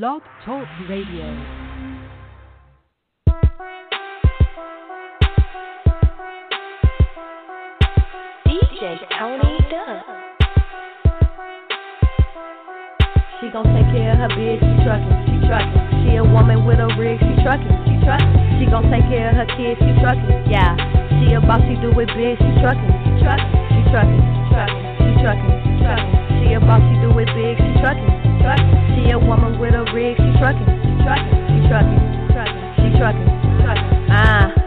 Blog Talk Radio. DJ Tony Dubb. She gon' take care of her bitch, she truckin', she truckin'. She a woman with a rig, she truckin', she truckin'. She gon' take care of her kids, she truckin', yeah. She a boss, she do it big, she truckin', she truckin', she truckin', truckin', she truckin', truckin'. She a boss, she do it big, she truckin', truckin'. She a woman with a rig, she truckin', she truckin', she truckin', truckin', she truckin', truckin'. Ah.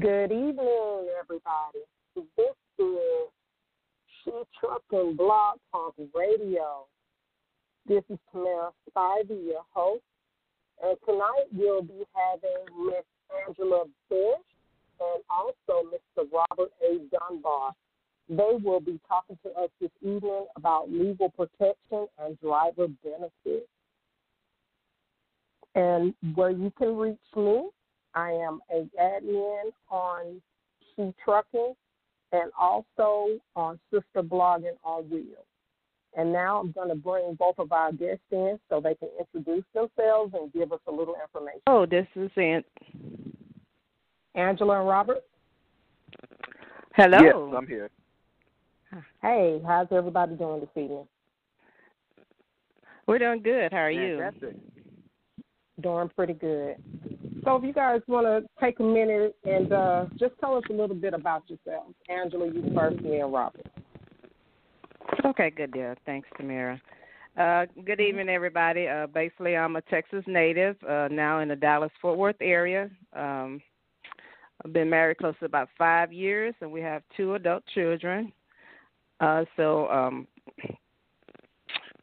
Good evening, everybody. This is She Trucking Blog Talk Radio. This is Tamara Spivey, your host. And tonight we'll be having Miss Angela Bush and also Mr. Robert A. Dunbar. They will be talking to us this evening about legal protection and driver benefits. And where you can reach me I am a admin on She Trucking and also on Sister Blogging on Wheels. And now I'm going to bring both of our guests in so they can introduce themselves and give us a little information. Oh, this is Aunt Angela and Robert. Hello. Yes, I'm here. Hey, how's everybody doing this evening? We're doing good. How are you? Fantastic. Doing pretty good. So, if you guys want to take a minute and uh, just tell us a little bit about yourselves. Angela, you first, me and Robert. Okay, good deal. Thanks, Tamara. Uh, good evening, everybody. Uh, basically, I'm a Texas native, uh, now in the Dallas Fort Worth area. Um, I've been married close to about five years, and we have two adult children. Uh, so, um,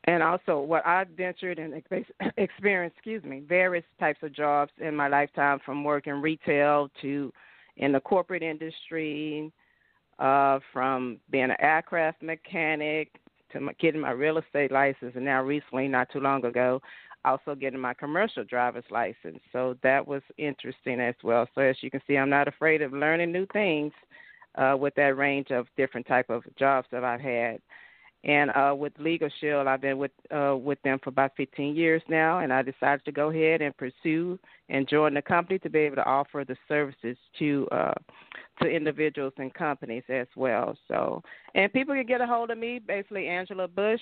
and also what I've ventured and ex- experienced, excuse me, various types of jobs in my lifetime, from working retail to in the corporate industry, uh, from being an aircraft mechanic to my, getting my real estate license, and now recently, not too long ago, also getting my commercial driver's license. So that was interesting as well. So as you can see, I'm not afraid of learning new things uh, with that range of different type of jobs that I've had. And uh, with Legal Shield, I've been with uh, with them for about 15 years now, and I decided to go ahead and pursue and join the company to be able to offer the services to uh, to individuals and companies as well. So, and people can get a hold of me, basically Angela Bush.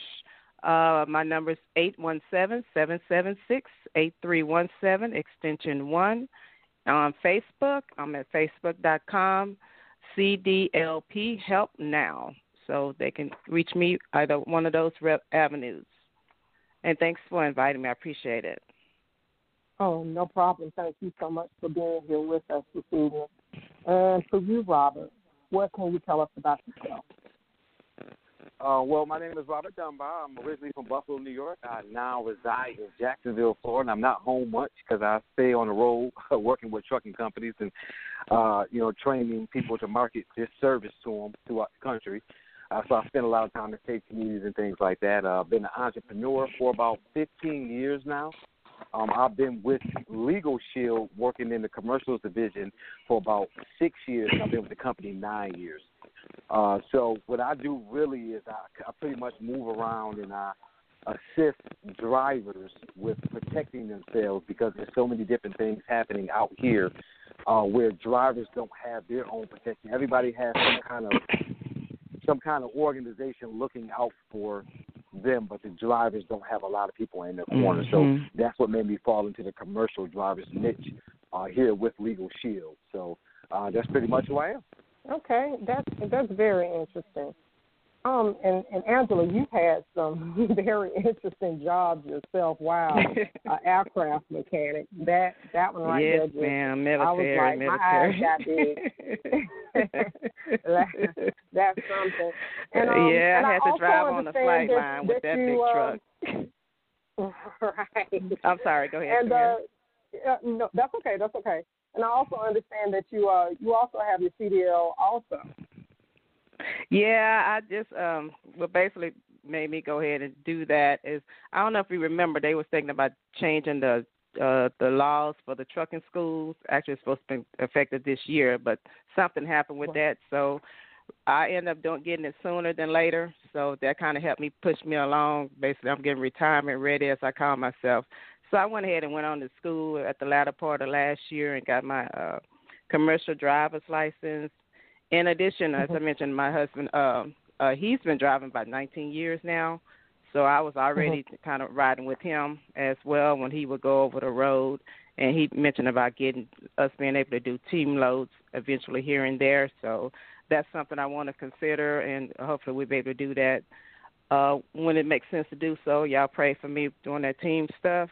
Uh, my number is eight one seven seven seven six eight three one seven extension one. On Facebook, I'm at facebook.com CDLP Help Now so they can reach me either one of those rep avenues. And thanks for inviting me. I appreciate it. Oh, no problem. Thank you so much for being here with us this evening. And for you, Robert, what can you tell us about yourself? Uh, well, my name is Robert Dunbar. I'm originally from Buffalo, New York. I now reside in Jacksonville, Florida. I'm not home much because I stay on the road working with trucking companies and, uh, you know, training people to market this service to them throughout the country. Uh, so I spend a lot of time in state communities and things like that. Uh, I've been an entrepreneur for about 15 years now. Um, I've been with Legal Shield working in the commercials division for about six years. I've been with the company nine years. Uh, so what I do really is I, I pretty much move around and I assist drivers with protecting themselves because there's so many different things happening out here uh, where drivers don't have their own protection. Everybody has some kind of some kind of organization looking out for them, but the drivers don't have a lot of people in their corner. Mm-hmm. So that's what made me fall into the commercial drivers niche uh, here with Legal Shield. So uh, that's pretty much who I am. Okay, that's that's very interesting. Um, and, and Angela, you've had some very interesting jobs yourself. Wow, uh, aircraft mechanic. That that one right yes, there. ma'am. I was Military, my eyes military. got big. that's something. And, um, yeah, and I had also to drive on the flight that, line with that, you, big uh, truck. right. I'm sorry. Go ahead. And uh, uh, no, that's okay. That's okay. And I also understand that you uh you also have your CDL also. Yeah, I just um what basically made me go ahead and do that is I don't know if you remember they was thinking about changing the uh, the laws for the trucking schools. Actually, it's supposed to be effective this year, but something happened with that, so I end up doing getting it sooner than later. So that kind of helped me push me along. Basically, I'm getting retirement ready, as I call myself. So I went ahead and went on to school at the latter part of last year and got my uh, commercial driver's license. In addition, as I Mm-hmm. mentioned, my husband, uh, uh, he's been driving about 19 years now. So I was already Mm-hmm. kind of riding with him as well when he would go over the road. And he mentioned about getting us being able to do team loads eventually here and there. So that's something I want to consider, and hopefully we'll be able to do that uh, when it makes sense to do so. Y'all pray for me doing that team stuff.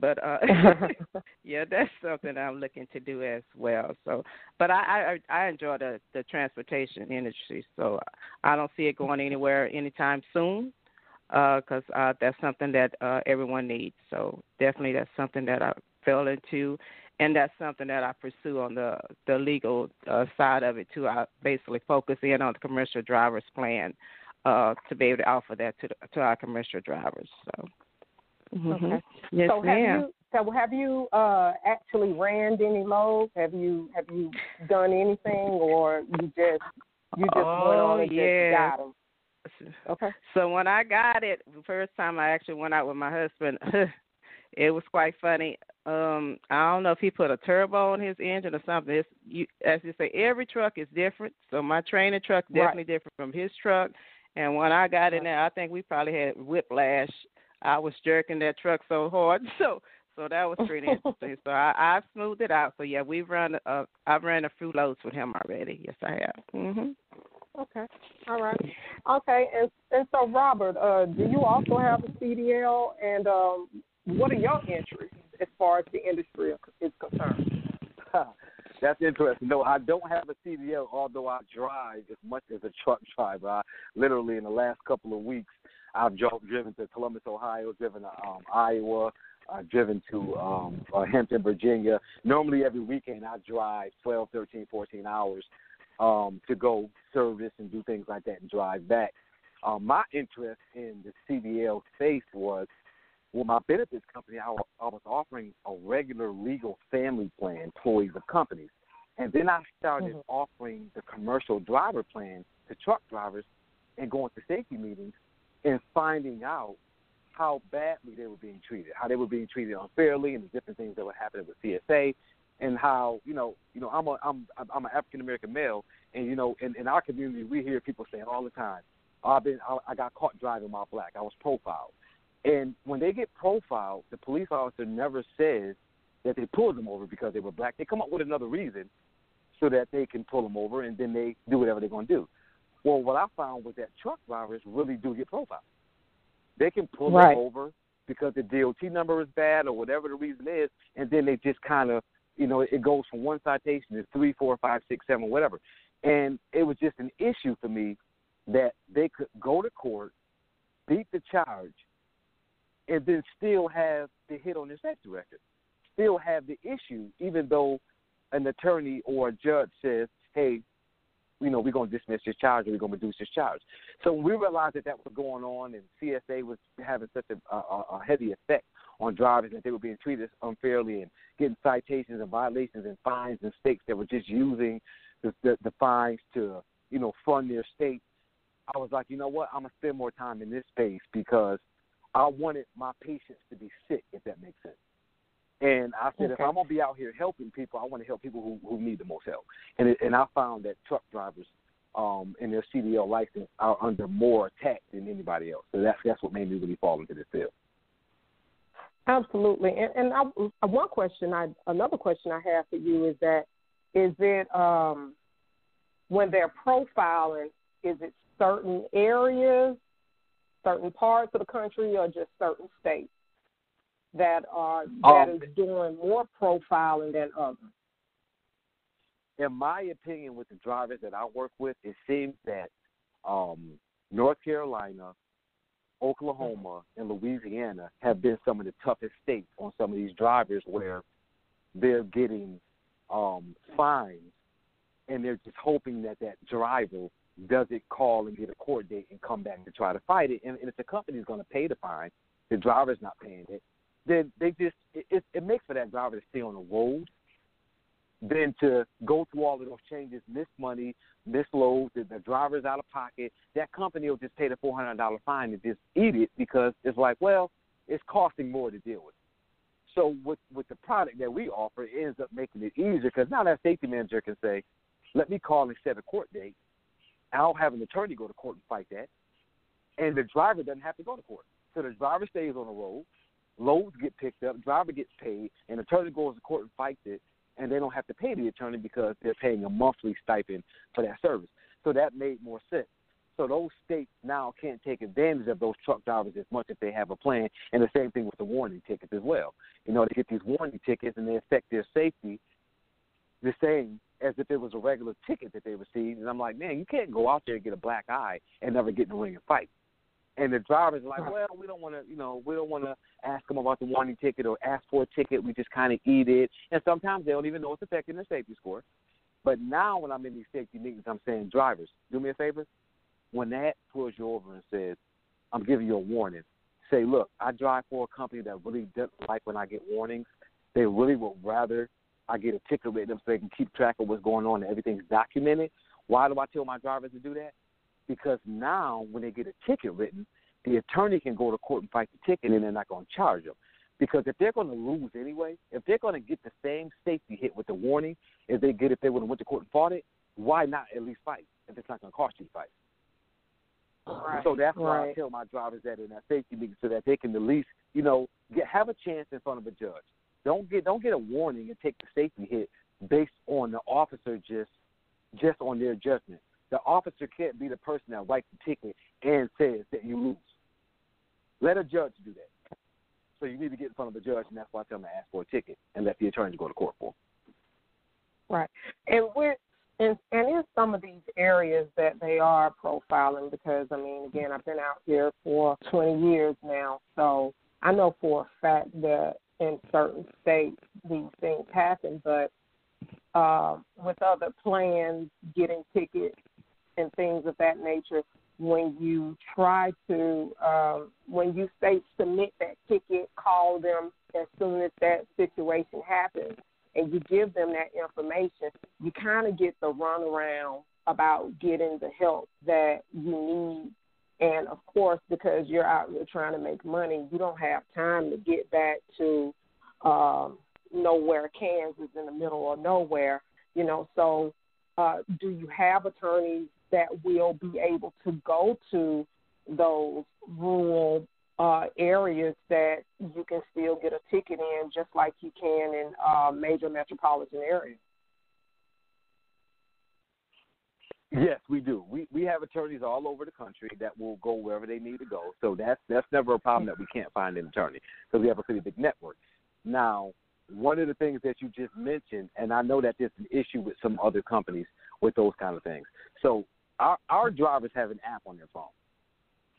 But uh yeah, that's something I'm looking to do as well. So, but I I, I enjoy the the transportation industry, so I don't see it going anywhere anytime soon, because uh, that's something that uh, everyone needs. So definitely, that's something that I fell into, and that's something that I pursue on the the legal uh, side of it too. I basically focus in on the commercial drivers plan uh, to be able to offer that to the, to our commercial drivers. So. Mhm. Okay. Yes, so have you so have you uh actually ran any loads? Have you have you done anything or you just you just went Oh, on and yes. just got them? Okay. So when I got it, the first time I actually went out with my husband, it was quite funny. Um, I don't know if he put a turbo on his engine or something. It's, you, as you say, every truck is different. So my training truck Right. definitely different from his truck. And when I got in there, I think we probably had whiplash. I was jerking that truck so hard, so so that was pretty interesting. So I, I've smoothed it out. So yeah, we've run. Uh, I've ran a few loads with him already. Yes, I have. Mhm. Okay. All right. Okay. And and so Robert, uh, do you also have a CDL? And um, what are your entries as far as the industry is concerned? That's interesting. No, I don't have a CDL, although I drive as much as a truck driver. I, literally, in the last couple of weeks, I've driven to Columbus, Ohio, driven to um, Iowa, I've driven to um, uh, Hampton, Virginia. Normally, every weekend, I drive 12, 13, 14 hours um, to go service and do things like that and drive back. Um, my interest in the CDL space was well, my benefits company, I, I was offering a regular legal family plan employees of companies. And then I started Mhm. offering the commercial driver plan to truck drivers and going to safety meetings and finding out how badly they were being treated, how they were being treated unfairly, and the different things that were happening with CSA, and how you know, you know, I'm a I'm I'm an African American male, and you know, in, in our community, we hear people saying all the time, oh, "I've been I, I got caught driving while black. I was profiled." And when they get profiled, the police officer never says that they pulled them over because they were black. They come up with another reason so that they can pull them over, and then they do whatever they're going to do. Well, what I found was that truck drivers really do get profiled. They can pull Right. them over because the DOT number is bad or whatever the reason is, and then they just kind of, you know, it goes from one citation to three, four, five, six, seven, whatever. And it was just an issue for me that they could go to court, beat the charge, and then still have the hit on their safety record, still have the issue, even though an attorney or a judge says, hey, you know, we're going to dismiss this charge or we're going to reduce this charge. So we realized that that was going on and CSA was having such a, a, a heavy effect on drivers that they were being treated unfairly and getting citations and violations and fines and stakes that were just using the, the, the fines to, you know, fund their state, I was like, you know what, I'm going to spend more time in this space because I wanted my patients to be sick, if that makes sense. And I said, if I'm gonna be out here helping people, I want to help people who who need the most help. And it, and I found that truck drivers, um, and their CDL license are under more attack than anybody else. So that's that's what made me really fall into this field. Absolutely. And, and I, one question, I another question I have for you is that is it um, when they're profiling, is it certain areas, certain parts of the country, or just certain states that are that Um, is doing more profiling than others? in my opinion, with the drivers that I work with, it seems that um, North Carolina, Oklahoma, and Louisiana have been some of the toughest states on some of these drivers where they're getting um, fines and they're just hoping that that driver doesn't call and get a court date and come back to try to fight it. And, and if the company's going to pay the fine, the driver's not paying it, then they just it, it, makes for that driver to stay on the road than to go through all of those changes, miss money, miss loads, the, the driver's out of pocket. That company will just pay the four hundred dollar fine and just eat it because it's like, well, it's costing more to deal with. So with with the product that we offer, it ends up making it easier because now that safety manager can say, let me call and set a court date. I'll have an attorney go to court and fight that, and the driver doesn't have to go to court. So the driver stays on the road, loads get picked up, driver gets paid, and attorney goes to court and fights it, and they don't have to pay the attorney because they're paying a monthly stipend for that service. So that made more sense. So those states now can't take advantage of those truck drivers as much if they have a plan, and the same thing with the warning tickets as well. You know, they get these warning tickets and they affect their safety the same as if it was a regular ticket that they received. And I'm like, man, you can't go out there and get a black eye and never get in the ring and fight. And the driver's are like, well, we don't want to, you know, we don't want to ask them about the warning ticket or ask for a ticket. We just kind of eat it. And sometimes they don't even know it's affecting their safety score. But now when I'm in these safety meetings, I'm saying, drivers, do me a favor. When that pulls you over and says, I'm giving you a warning, say, look, I drive for a company that really doesn't like when I get warnings. They really would rather I get a ticket with them so they can keep track of what's going on and everything's documented. Why do I tell my drivers to do that? Because now when they get a ticket written, the attorney can go to court and fight the ticket and they're not going to charge them. Because if they're going to lose anyway, if they're going to get the same safety hit with the warning as they get if they would have went to court and fought it, why not at least fight if it's not going to cost you to fight? Right. So that's why right. I tell my drivers that in that safety meeting so that they can at least, you know, get have a chance in front of a judge. Don't get don't get a warning and take the safety hit based on the officer just just on their judgment. The officer can't be the person that writes the ticket and says that you lose. Let a judge do that. So you need to get in front of a judge, and that's why I tell them to ask for a ticket and let the attorney go to court for. Right. And we're and and in some of these areas that they are profiling because I mean again I've been out here for twenty years now, so I know for a fact that in certain states these things happen, but uh, with other plans, getting tickets and things of that nature, when you try to, um, when you say submit that ticket, call them as soon as that situation happens, and you give them that information, you kind of get the runaround about getting the help that you need. And of course, because you're out there trying to make money, you don't have time to get back to um, nowhere, Kansas, in the middle of nowhere. You know, so uh, do you have attorneys that will be able to go to those rural uh, areas that you can still get a ticket in, just like you can in uh, major metropolitan areas? Yes, we do. We we have attorneys all over the country that will go wherever they need to go. So that's that's never a problem that we can't find an attorney because we have a pretty big network. Now, one of the things that you just mentioned, and I know that there's an issue with some other companies with those kind of things. So our our drivers have an app on their phone.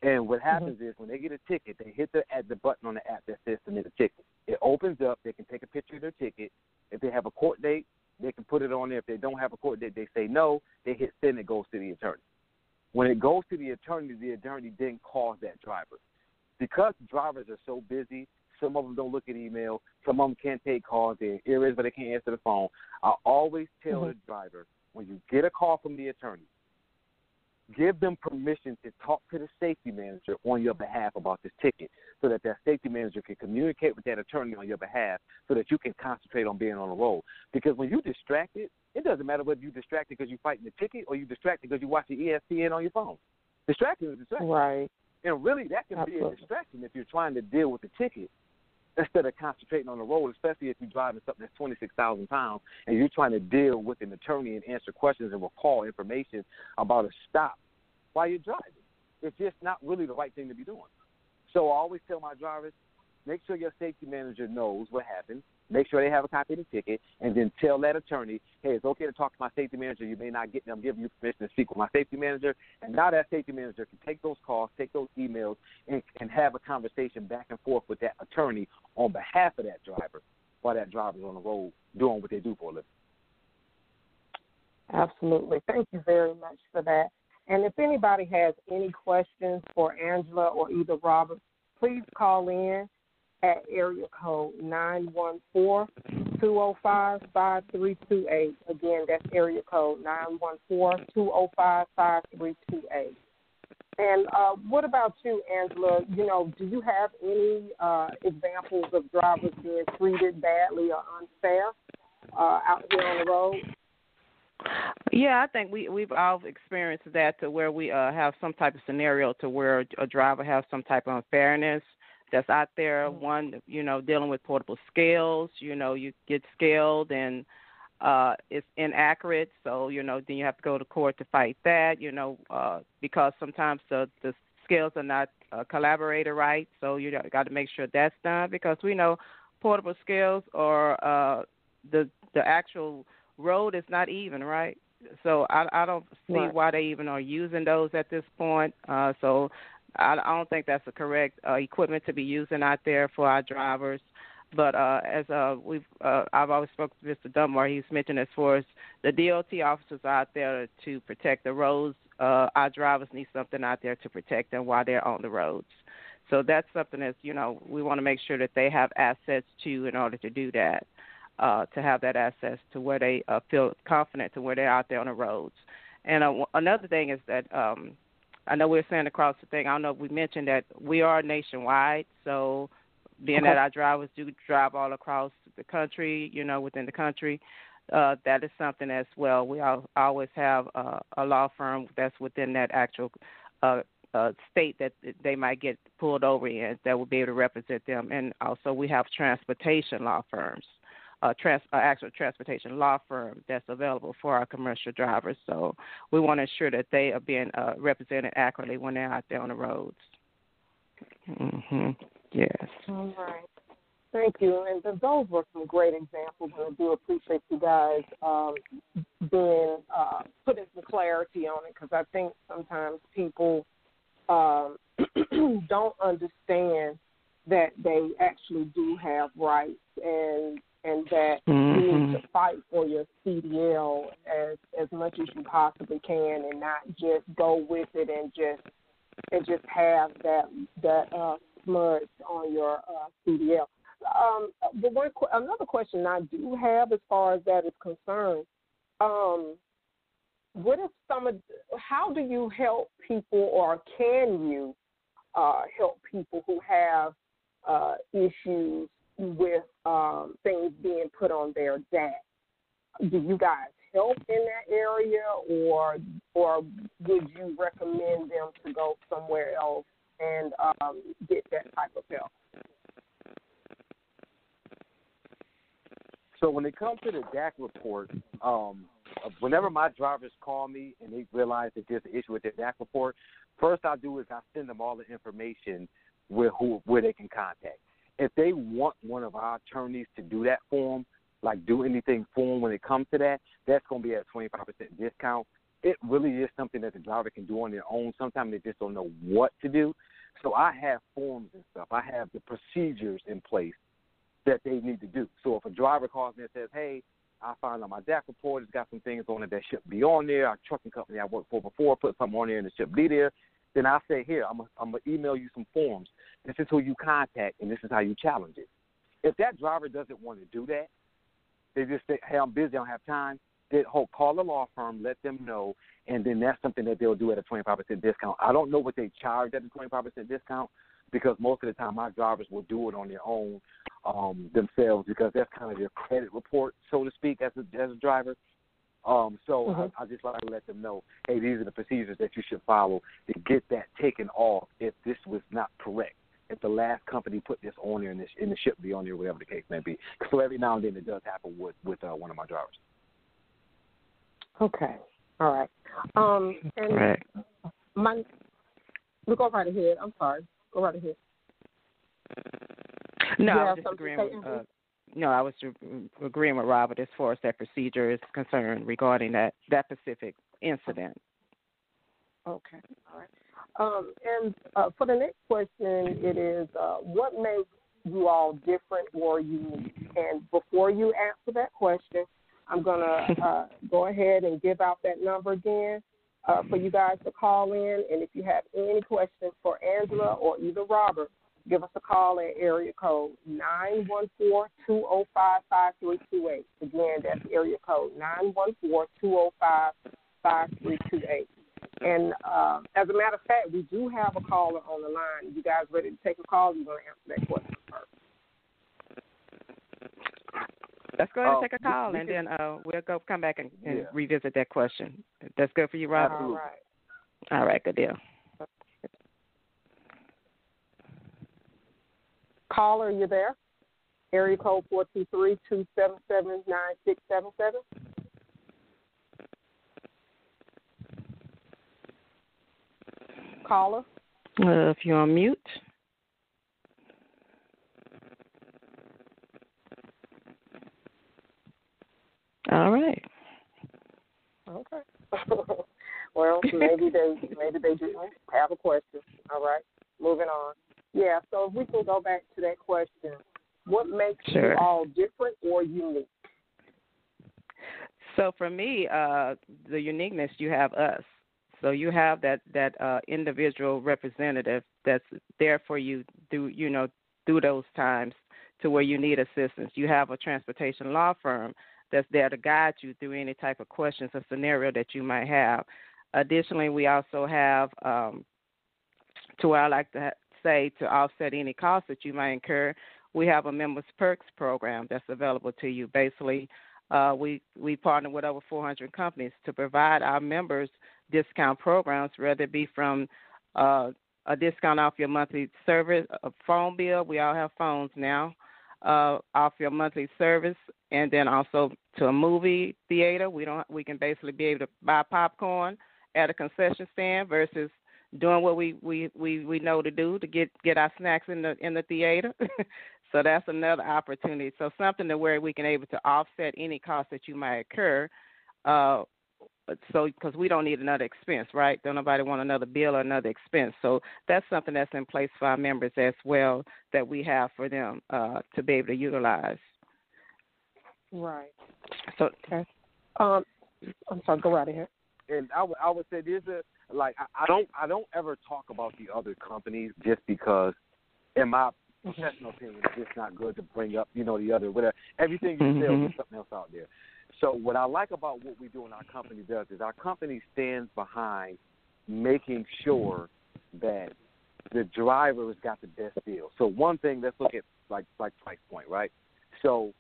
And what happens mm-hmm. is when they get a ticket, they hit the at the button on the app that says submit a ticket. It opens up. They can take a picture of their ticket. If they have a court date, they can put it on there. If they don't have a court date, they say no. They hit send. It goes to the attorney. When it goes to the attorney, the attorney then calls that driver. Because drivers are so busy, some of them don't look at email. Some of them can't take calls. They're in areas where they can't answer the phone. I always tell mm-hmm. the driver when you get a call from the attorney, give them permission to talk to the safety manager on your behalf about this ticket so that that safety manager can communicate with that attorney on your behalf so that you can concentrate on being on the road. Because when you're distracted, it doesn't matter whether you're distracted because you're fighting the ticket or you're distracted because you're watching ESPN on your phone. Distracted is distraction. Right. And really, that can Absolutely. be a distraction if you're trying to deal with the ticket instead of concentrating on the road, especially if you're driving something that's 26,000 pounds and you're trying to deal with an attorney and answer questions and recall information about a stop while you're driving. It's just not really the right thing to be doing. So I always tell my drivers, make sure your safety manager knows what happened. Make sure they have a copy of the ticket, and then tell that attorney, hey, it's okay to talk to my safety manager. You may not get them giving you permission to speak with my safety manager. And now that safety manager can take those calls, take those emails, and, and have a conversation back and forth with that attorney on behalf of that driver while that driver's on the road doing what they do for a living. Absolutely. Thank you very much for that. And if anybody has any questions for Angela or either Robert, please call in at area code 914-205-5328. Again, that's area code 914-205-5328. And uh, what about you, Angela? You know, do you have any uh, examples of drivers being treated badly or unfair uh, out here on the road? Yeah, I think we we've all experienced that to where we uh have some type of scenario to where a driver has some type of unfairness that's out there. Mm-hmm. One, you know, dealing with portable scales. You know, you get scaled and uh it's inaccurate, so you know then you have to go to court to fight that. You know, uh because sometimes the the scales are not uh, collaborated right, so you got to make sure that's done because we know portable scales or uh the the actual road is not even, right? So I I don't see Right. why they even are using those at this point. Uh so I, don't think that's the correct uh, equipment to be using out there for our drivers. But uh, as uh, we've, uh, I've always spoken to Mr. Dunbar. He's mentioned as far as the DOT officers out there to protect the roads. Uh, our drivers need something out there to protect them while they're on the roads. So that's something that you know we want to make sure that they have assets to in order to do that. Uh, to have that access to where they uh, feel confident to where they're out there on the roads. And uh, another thing is that um, I know we're saying across the thing. I don't know if we mentioned that we are nationwide, so being Okay. that our drivers do drive all across the country, you know, within the country, uh, that is something as well. We al- always have uh, a law firm that's within that actual uh, uh, state that they might get pulled over in that will be able to represent them, and also we have transportation law firms uh, trans- actual transportation law firm that's available for our commercial drivers. So we want to ensure that they are being uh, represented accurately when they're out there on the roads. Mm-hmm. Yes. All right. Thank you. And those were some great examples, and I do appreciate you guys um, being uh, putting some clarity on it because I think sometimes people um, don't understand that they actually do have rights and and that you Mhm. need to fight for your CDL as as much as you possibly can, and not just go with it and just and just have that that uh, smudge on your uh, CDL. Um, the one another question I do have as far as that is concerned, um, what if some of how do you help people or can you uh, help people who have uh, issues with um, things being put on their DAC? Do you guys help in that area, or or would you recommend them to go somewhere else and um, get that type of help? So when it comes to the DAC report, um, whenever my drivers call me and they realize that there's an issue with their DAC report, first I do is I send them all the information where who where they can contact. If they want one of our attorneys to do that for them, like do anything for them when it comes to that, that's going to be at a 25% discount. It really is something that the driver can do on their own. Sometimes they just don't know what to do. So I have forms and stuff. I have the procedures in place that they need to do. So if a driver calls me and says, "Hey, I found on my DAC report it's got some things on it that should be on there. Our trucking company I worked for before put something on there and it should be there." Then I say, "Here, I'm I'm gonna email you some forms. This is who you contact and this is how you challenge it." If that driver doesn't want to do that, they just say, "Hey, I'm busy. I don't have time." Then ho- call the law firm, let them know, and then that's something that they'll do at a 25% discount. I don't know what they charge at the 25% discount because most of the time my drivers will do it on their own um, themselves because that's kind of their credit report, so to speak, as a as a driver. Um, so Mhm. I, I just like to let them know, hey, these are the procedures that you should follow to get that taken off if this was not correct. If the last company put this on there and, this, and the ship be on there, whatever the case may be. So every now and then it does happen with with uh, one of my drivers. Okay. All right. Um, and Right. my, we go right ahead. I'm sorry. Go right ahead. No, You I have was just something agreeing with. Andrew? Uh, no, I was agreeing with Robert as far as that procedure is concerned regarding that that specific incident. Okay. All right. Um, and uh, for the next question, it is uh, what makes you all different or unique? And before you answer that question, I'm going to uh, go ahead and give out that number again uh, for you guys to call in. And if you have any questions for Angela or either Robert, give us a call at area code 914-205-5328. Again, that's area code 914-205-5328. And uh, as a matter of fact, we do have a caller on the line. You guys ready to take a call? You're going to answer that question first. Let's go ahead Oh, and take a call, and can- then uh, we'll go come back and, and Yeah. revisit that question. That's good for you, Rob. All right. All right, good deal. Caller, are you there? Area code 423-277-9677. Caller? Uh, if you're on mute. All right. Okay. well, maybe they maybe they didn't have a question. All right. Moving on. Yeah. So if we can go back to that question, what makes Sure. you all different or unique? So for me, uh, the uniqueness you have us. So you have that that uh, individual representative that's there for you through you know through those times to where you need assistance. You have a transportation law firm that's there to guide you through any type of questions or scenario that you might have. Additionally, we also have um, to where I like to say to offset any costs that you might incur. We have a members perks program that's available to you. Basically, uh, we we partner with over 400 companies to provide our members discount programs, whether it be from uh, a discount off your monthly service, a phone bill. We all have phones now. Uh, off your monthly service, and then also to a movie theater. We don't. We can basically be able to buy popcorn at a concession stand versus doing what we we we we know to do to get get our snacks in the in the theater. so that's another opportunity. So something to where we can able to offset any cost that you might incur. Uh, so because we don't need another expense, right? Don't nobody want another bill or another expense. So that's something that's in place for our members as well that we have for them uh, to be able to utilize. Right. So Okay. Um, I'm sorry. Go right ahead. and I would I would say there's a like I, I don't I don't ever talk about the other companies just because in my professional opinion it's just not good to bring up you know the other whatever everything you sell Mhm. there's something else out there. So what I like about what we do in our company does is our company stands behind making sure that the driver has got the best deal. So one thing, let's look at like like price point, right? So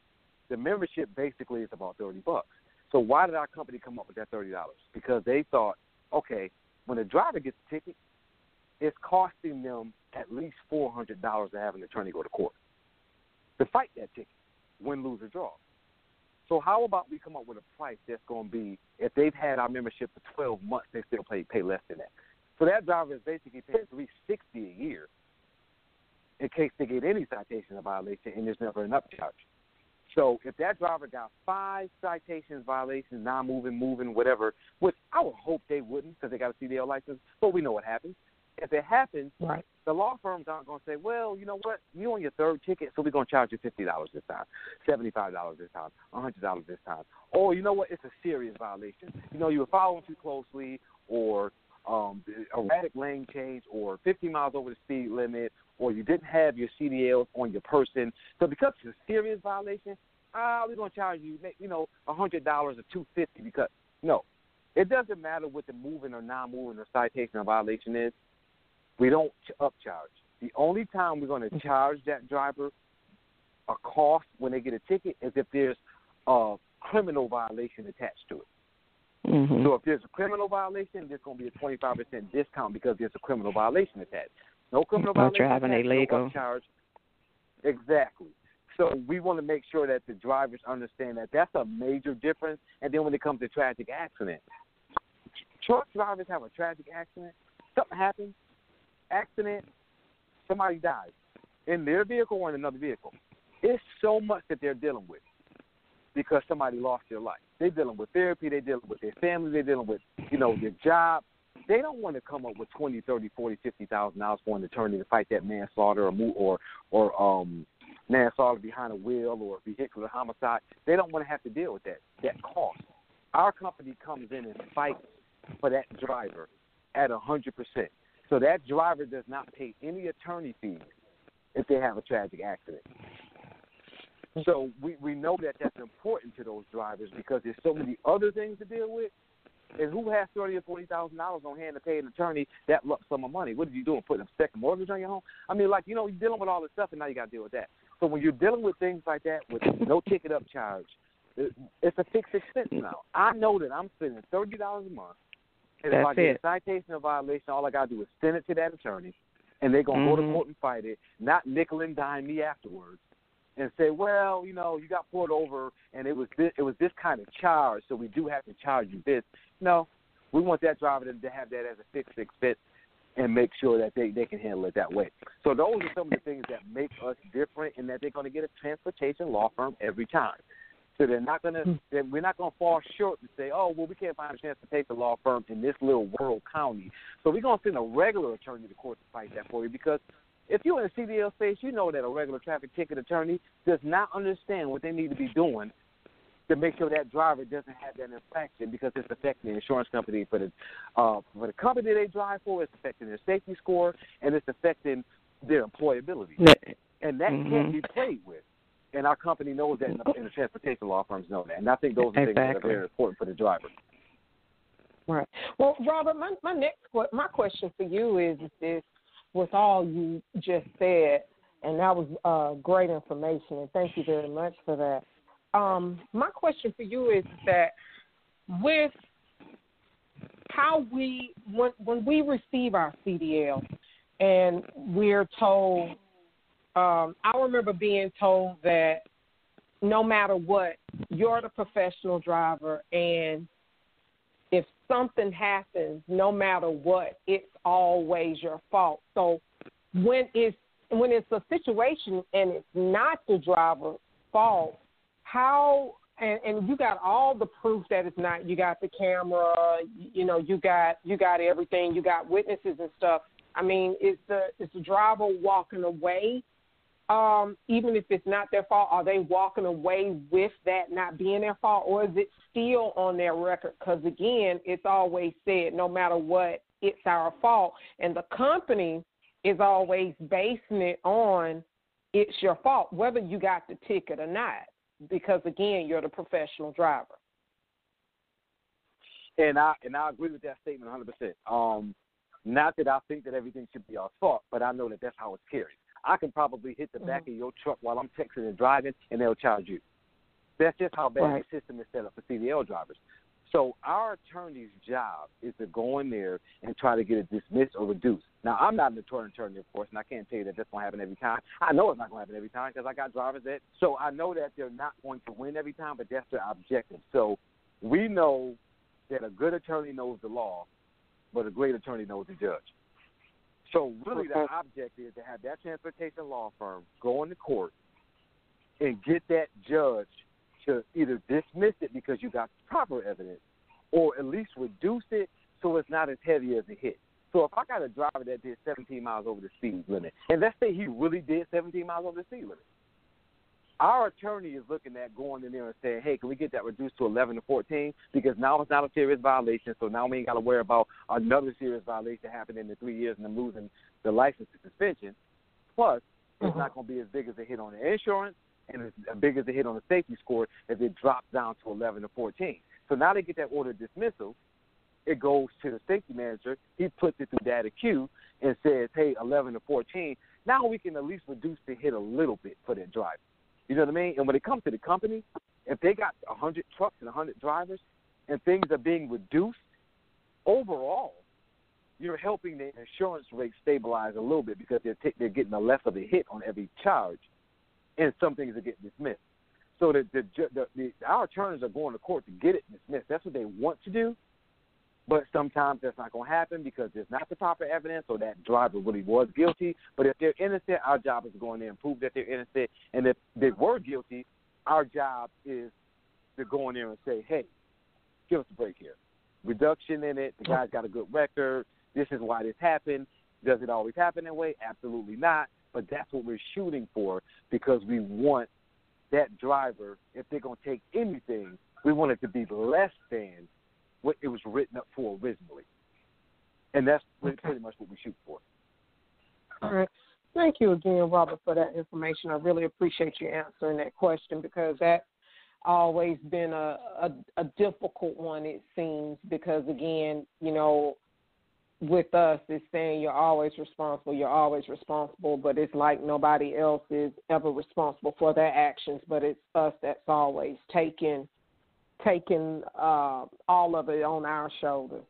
the membership basically is about thirty bucks. So why did our company come up with that thirty dollars? Because they thought, okay, when a driver gets a ticket, it's costing them at least four hundred dollars to have an attorney go to court to fight that ticket, win, lose, or draw. So how about we come up with a price that's going to be if they've had our membership for twelve months, they still pay pay less than that. So that driver is basically paying three sixty a year in case they get any citation or violation, and there's never an upcharge. So if that driver got five citations, violations, non-moving, moving, whatever, which I would hope they wouldn't because they got a CDL license, but we know what happens. If it happens, Right. the law firms aren't going to say, well, you know what, you on your third ticket, so we're going to charge you fifty dollars this time, seventy-five dollars this time, a hundred dollars this time. Or you know what, it's a serious violation. You know, you were following too closely, or um, erratic lane change, or 50 miles over the speed limit, or you didn't have your CDLs on your person. So because it's a serious violation, ah, we're going to charge you, you know, a hundred dollars or two fifty because no, it doesn't matter what the moving or non-moving or citation or violation is. We don't ch- upcharge. The only time we're going to charge that driver a cost when they get a ticket is if there's a criminal violation attached to it. hmm So if there's a criminal violation, there's going to be a 25% discount because there's a criminal violation attached. No criminal Or violation driving illegal. No upcharge. Exactly. So we want to make sure that the drivers understand that that's a major difference. And then when it comes to tragic accident, truck drivers have a tragic accident. Something happens, accident, somebody dies in their vehicle or in another vehicle. It's so much that they're dealing with because somebody lost their life. They're dealing with therapy. They're dealing with their family. They're dealing with, you know, their job. They don't want to come up with twenty, thirty, forty, fifty thousand dollars for an attorney to fight that manslaughter or or or um manslaughter behind a wheel or vehicular homicide. They don't want to have to deal with that that cost. Our company comes in and fights for that driver at a hundred percent. So that driver does not pay any attorney fees if they have a tragic accident. So we we know that that's important to those drivers because there's so many other things to deal with. And who has thirty or forty thousand dollars on hand to pay an attorney that lump sum of money? What are you doing? Putting a second mortgage on your home? I mean, like you know, you're dealing with all this stuff, and now you got to deal with that. So when you're dealing with things like that with no ticket up charge, it's a fixed expense now. I know that I'm spending thirty dollars a month, and That's if I get it. a citation or violation, all I got to do is send it to that attorney, and they're gonna go to Mhm. court and fight it, not nickel and dime me afterwards, and say, well, you know, you got pulled over, and it was this, it was this kind of charge, so we do have to charge you this. No, we want that driver to, to have that as a fixed expense and make sure that they, they can handle it that way. So those are some of the things that make us different in that they're going to get a transportation law firm every time. So they're not going hmm. to, we're not going to fall short and say, oh, well, we can't find a transportation law firm in this little rural county. So we're going to send a regular attorney to court to fight that for you because if you're in a CDL space, you know that a regular traffic ticket attorney does not understand what they need to be doing to make sure that driver doesn't have that infraction because it's affecting the insurance company for the uh, for the company they drive for. It's affecting their safety score and it's affecting their employability. And that can't Mhm. be played with. And our company knows that, and the, and the transportation law firms know that. And I think those are things that are very important for the driver. Right. Well, Robert, my my next my question for you is is this with all you just said, and that was uh, great information, and thank you very much for that. Um, my question for you is that with how we when when we receive our CDL and we're told, um, I remember being told that no matter what, you're the professional driver and if something happens, no matter what, it's always your fault. So when it's when it's a situation and it's not the driver's fault, how and, and you got all the proof that it's not. You got the camera, you, know, you got you got everything. You got witnesses and stuff. I mean, is the is the driver walking away? Um, even if it's not their fault, are they walking away with that not being their fault, or is it still on their record? Because again, it's always said, no matter what, it's our fault, and the company is always basing it on it's your fault, whether you got the ticket or not. Because again, you're the professional driver. And I and I agree with that statement 100. percent Um, not that I think that everything should be our fault, but I know that that's how it's carried. I can probably hit the back of your truck while I'm texting and driving, and they'll charge you. That's just how bad Right. the system is set up for CDL drivers. So our attorney's job is to go in there and try to get it dismissed or reduced. Now I'm not an attorney, attorney of course, and I can't tell you that that's going to happen every time. I know it's not going to happen every time because I got drivers that. So I know that they're not going to win every time, but that's their objective. So we know that a good attorney knows the law, but a great attorney knows the judge. So really, the object is to have that transportation law firm go into court and get that judge to either dismiss it because you got proper evidence, or at least reduce it so it's not as heavy as a hit. So if I got a driver that did 17 miles over the speed limit, and let's say he really did 17 miles over the speed limit, our attorney is looking at going in there and saying, "Hey, can we get that reduced to 11 to 14? Because now it's not a serious violation, so now we ain't got to worry about another serious violation happening in the three years and them losing the license to suspension. Plus, it's mm-hmm. not going to be as big as a hit on the insurance and as big as a hit on the safety score if it drops down to 11 to 14. So now they get that order of dismissal. It goes to the safety manager. He puts it through data Q and says, "Hey, 11 to 14. Now we can at least reduce the hit a little bit for that driver." You know what I mean? And when it comes to the company, if they got 100 trucks and 100 drivers and things are being reduced, overall, you're helping the insurance rate stabilize a little bit because they're, t- they're getting a less of a hit on every charge, and some things are getting dismissed. So the, the, the, the our attorneys are going to court to get it dismissed. That's what they want to do. But sometimes that's not going to happen because there's not the proper evidence or that driver really was guilty. But if they're innocent, our job is to go there and prove that they're innocent. And if they were guilty, our job is to go in there and say, hey, give us a break here. Reduction in it. The guy's got a good record. This is why this happened. Does it always happen that way? Absolutely not. But that's what we're shooting for because we want that driver, if they're going to take anything, we want it to be less than what it was written up for originally. And that's pretty, pretty much what we shoot for. All right. Thank you again, Robert, for that information. I really appreciate you answering that question because that's always been a, a, a difficult one, it seems, because again, you know, with us, is saying you're always responsible, you're always responsible, but it's like nobody else is ever responsible for their actions, but it's us that's always taking taking uh, all of it on our shoulders.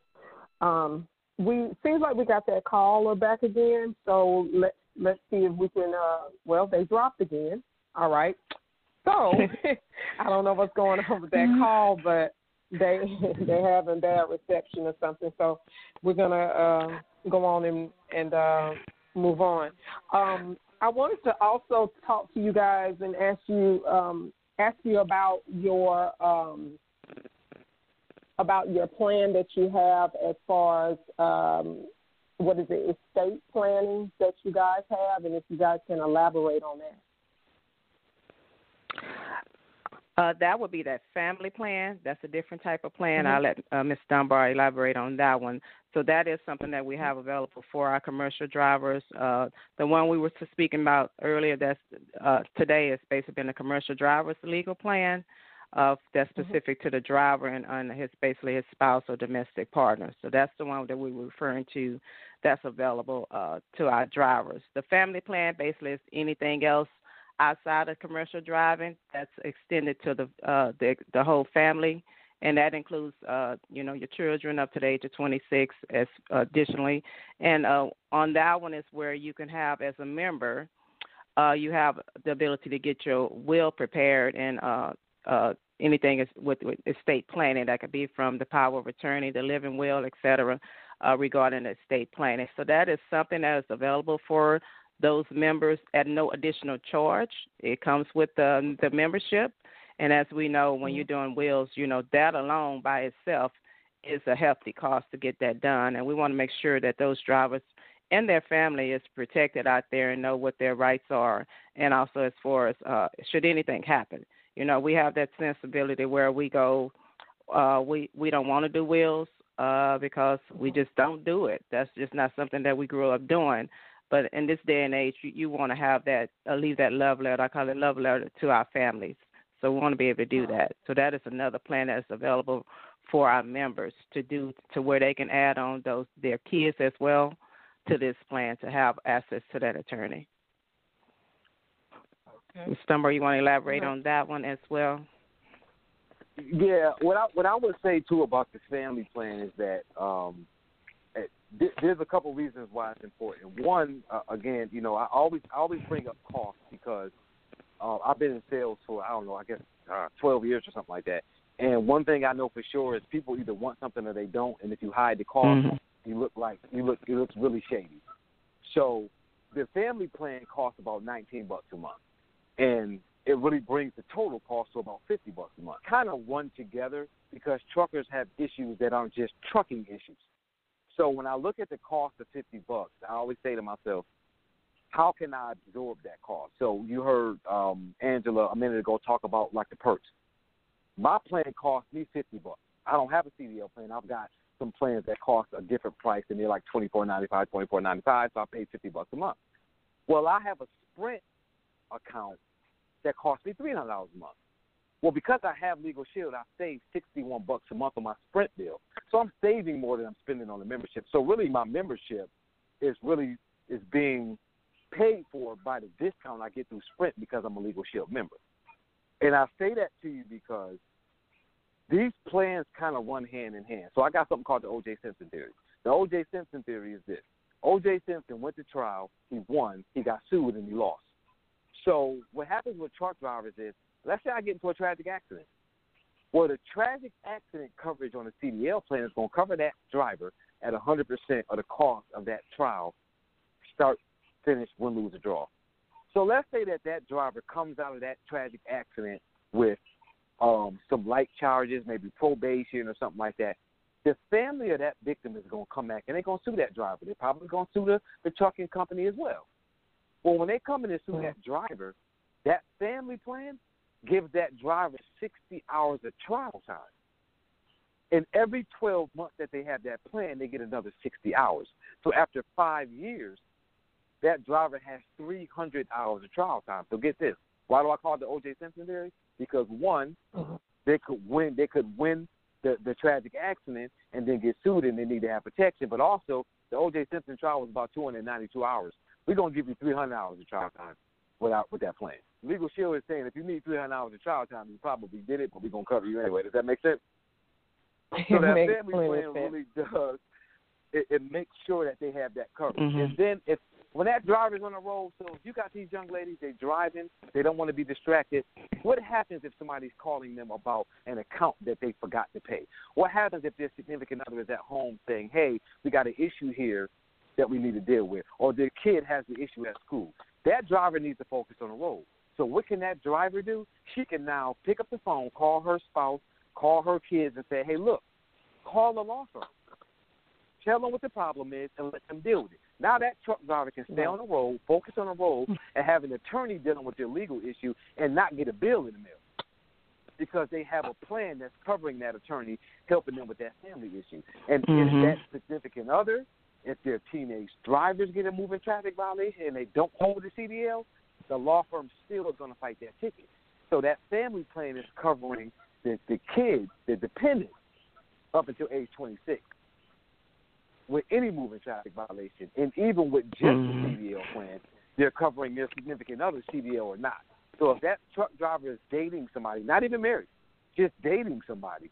Um, we seems like we got that caller back again, so let's let's see if we can. Uh, well, they dropped again. All right. So I don't know what's going on with that mm-hmm. call, but they they having bad reception or something. So we're gonna uh, go on and and uh, move on. Um, I wanted to also talk to you guys and ask you um, ask you about your um, about your plan that you have as far as um, what is it estate planning that you guys have, and if you guys can elaborate on that. Uh, that would be that family plan. That's a different type of plan. Mm-hmm. I'll let uh, Ms. Dunbar elaborate on that one. So that is something that we have available for our commercial drivers. Uh, the one we were speaking about earlier, that's uh, today, is basically a commercial driver's legal plan. Uh, that's mm-hmm. specific mm-hmm. to the driver and, and his basically his spouse or domestic partner. So that's the one that we were referring to. That's available uh, to our drivers. The family plan basically is anything else outside of commercial driving that's extended to the uh, the, the whole family, and that includes uh, you know your children up to the age of 26 as additionally, and uh, on that one is where you can have as a member, uh, you have the ability to get your will prepared and uh, uh, anything is with, with estate planning that could be from the power of attorney, the living will, etc. Uh, regarding estate planning. So that is something that is available for those members at no additional charge. It comes with the, the membership. And as we know, when you're doing wills, you know, that alone by itself is a hefty cost to get that done. And we want to make sure that those drivers and their family is protected out there and know what their rights are. And also, as far as uh, should anything happen, you know, we have that sensibility where we go, uh, we, we don't want to do wills uh, because we just don't do it. That's just not something that we grew up doing. But in this day and age, you, you want to have that, uh, leave that love letter. I call it love letter to our families. So we want to be able to do that. So that is another plan that's available for our members to do to where they can add on those their kids as well to this plan to have access to that attorney. Okay. Mr. Dunbar, you want to elaborate on that one as well? Yeah, what I what I would say too about the family plan is that um, there's a couple reasons why it's important. One, uh, again, you know, I always I always bring up cost because uh, I've been in sales for I don't know, I guess uh, 12 years or something like that. And one thing I know for sure is people either want something or they don't, and if you hide the cost, mm-hmm. you look like you look it looks really shady. So the family plan costs about 19 bucks a month, and it really brings the total cost to about 50 bucks a month. Kind of run together because truckers have issues that aren't just trucking issues so when I look at the cost of fifty bucks, I always say to myself, how can I absorb that cost? So you heard um, Angela a minute ago talk about like the perks. My plan costs me fifty bucks. I don't have a CDL plan. I've got some plans that cost a different price, and they're like twenty four ninety five, twenty four ninety five. So I pay fifty bucks a month. Well, I have a Sprint account that costs me three hundred dollars a month. Well, because I have Legal Shield, I save sixty-one bucks a month on my Sprint bill. So I'm saving more than I'm spending on the membership. So really, my membership is really is being paid for by the discount I get through Sprint because I'm a Legal Shield member. And I say that to you because these plans kind of run hand in hand. So I got something called the O.J. Simpson theory. The O.J. Simpson theory is this: O.J. Simpson went to trial, he won, he got sued, and he lost. So what happens with truck drivers is Let's say I get into a tragic accident. Well, the tragic accident coverage on the CDL plan is going to cover that driver at 100% of the cost of that trial, start, finish, win, lose, or draw. So let's say that that driver comes out of that tragic accident with um, some light charges, maybe probation or something like that. The family of that victim is going to come back and they're going to sue that driver. They're probably going to sue the, the trucking company as well. Well, when they come in and sue that driver, that family plan gives that driver 60 hours of trial time. And every 12 months that they have that plan, they get another 60 hours. So after five years, that driver has 300 hours of trial time. So get this. Why do I call it the O.J. Simpson theory? Because one, Mhm. they could win. They could win the the tragic accident and then get sued, and they need to have protection. But also, the O.J. Simpson trial was about 292 hours. We're gonna give you 300 hours of trial time without with that plan. Legal Shield is saying if you need 300 hours of trial time, you probably did it, but we're gonna cover you anyway. Does that make sense? So that family plan really does. It, it makes sure that they have that coverage. Mhm. And then if when that driver's on the road, so if you got these young ladies, they driving, they don't want to be distracted. What happens if somebody's calling them about an account that they forgot to pay? What happens if their significant other is at home saying, "Hey, we got an issue here that we need to deal with," or their kid has the issue at school? That driver needs to focus on the road. So what can that driver do? She can now pick up the phone, call her spouse, call her kids, and say, "Hey, look, call the law firm. Tell them what the problem is and let them deal with it." Now that truck driver can stay on the road, focus on the road, and have an attorney dealing with their legal issue and not get a bill in the mail because they have a plan that's covering that attorney, helping them with that family issue. And Mhm. if that significant other, if their teenage drivers get a moving traffic violation and they don't hold the CDL, the law firm still is going to fight that ticket. So that family plan is covering the, the kids, the dependents, up until age 26 with any moving traffic violation. And even with just the mm-hmm. CDL plan, they're covering their significant other CDL or not. So if that truck driver is dating somebody, not even married, just dating somebody,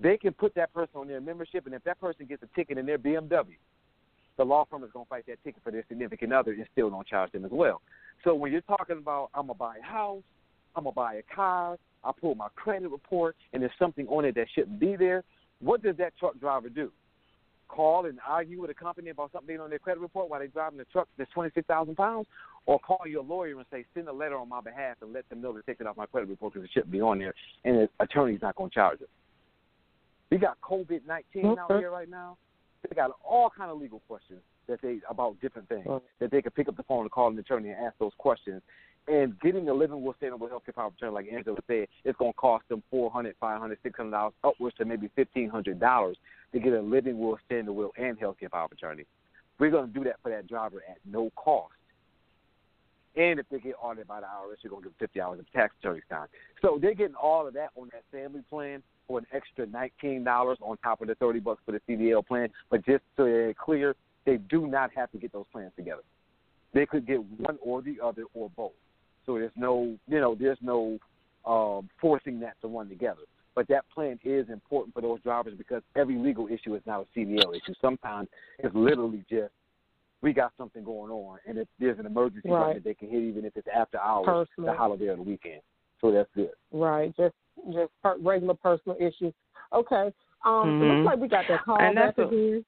they can put that person on their membership, and if that person gets a ticket in their BMW, the law firm is going to fight that ticket for their significant other and still don't charge them as well. So when you're talking about I'm gonna buy a house, I'm gonna buy a car, I pull my credit report, and there's something on it that shouldn't be there, what does that truck driver do? Call and argue with a company about something on their credit report while they're driving a truck that's 26,000 pounds, or call your lawyer and say send a letter on my behalf and let them know to take it off my credit report because it shouldn't be on there, and the attorney's not going to charge it. We got COVID 19 out here right now. They got all kind of legal questions that they about different things Right. that they can pick up the phone and call an attorney and ask those questions. And getting a living will sustainable health care power of attorney, like Angela said, it's going to cost them four hundred, five hundred, six hundred dollars, upwards to maybe fifteen hundred dollars to get a living will, standing will, and health care power of attorney. We're going to do that for that driver at no cost. And if they get audited by the IRS, you're going to give 50 hours of tax attorney's time. So they're getting all of that on that family plan for an extra $19 on top of the 30 bucks for the CDL plan. But just so they're clear, they do not have to get those plans together. They could get one or the other or both. So there's no, you know, there's no um, forcing that to run together. But that plan is important for those drivers because every legal issue is not a CDL issue. Sometimes it's literally just we got something going on, and if there's an emergency Right. that they can hit, even if it's after hours, Personal. the holiday or the weekend. So that's good. Right, just just per- regular personal issues. Okay. Um, it Mhm. looks like we got that call And back a- again.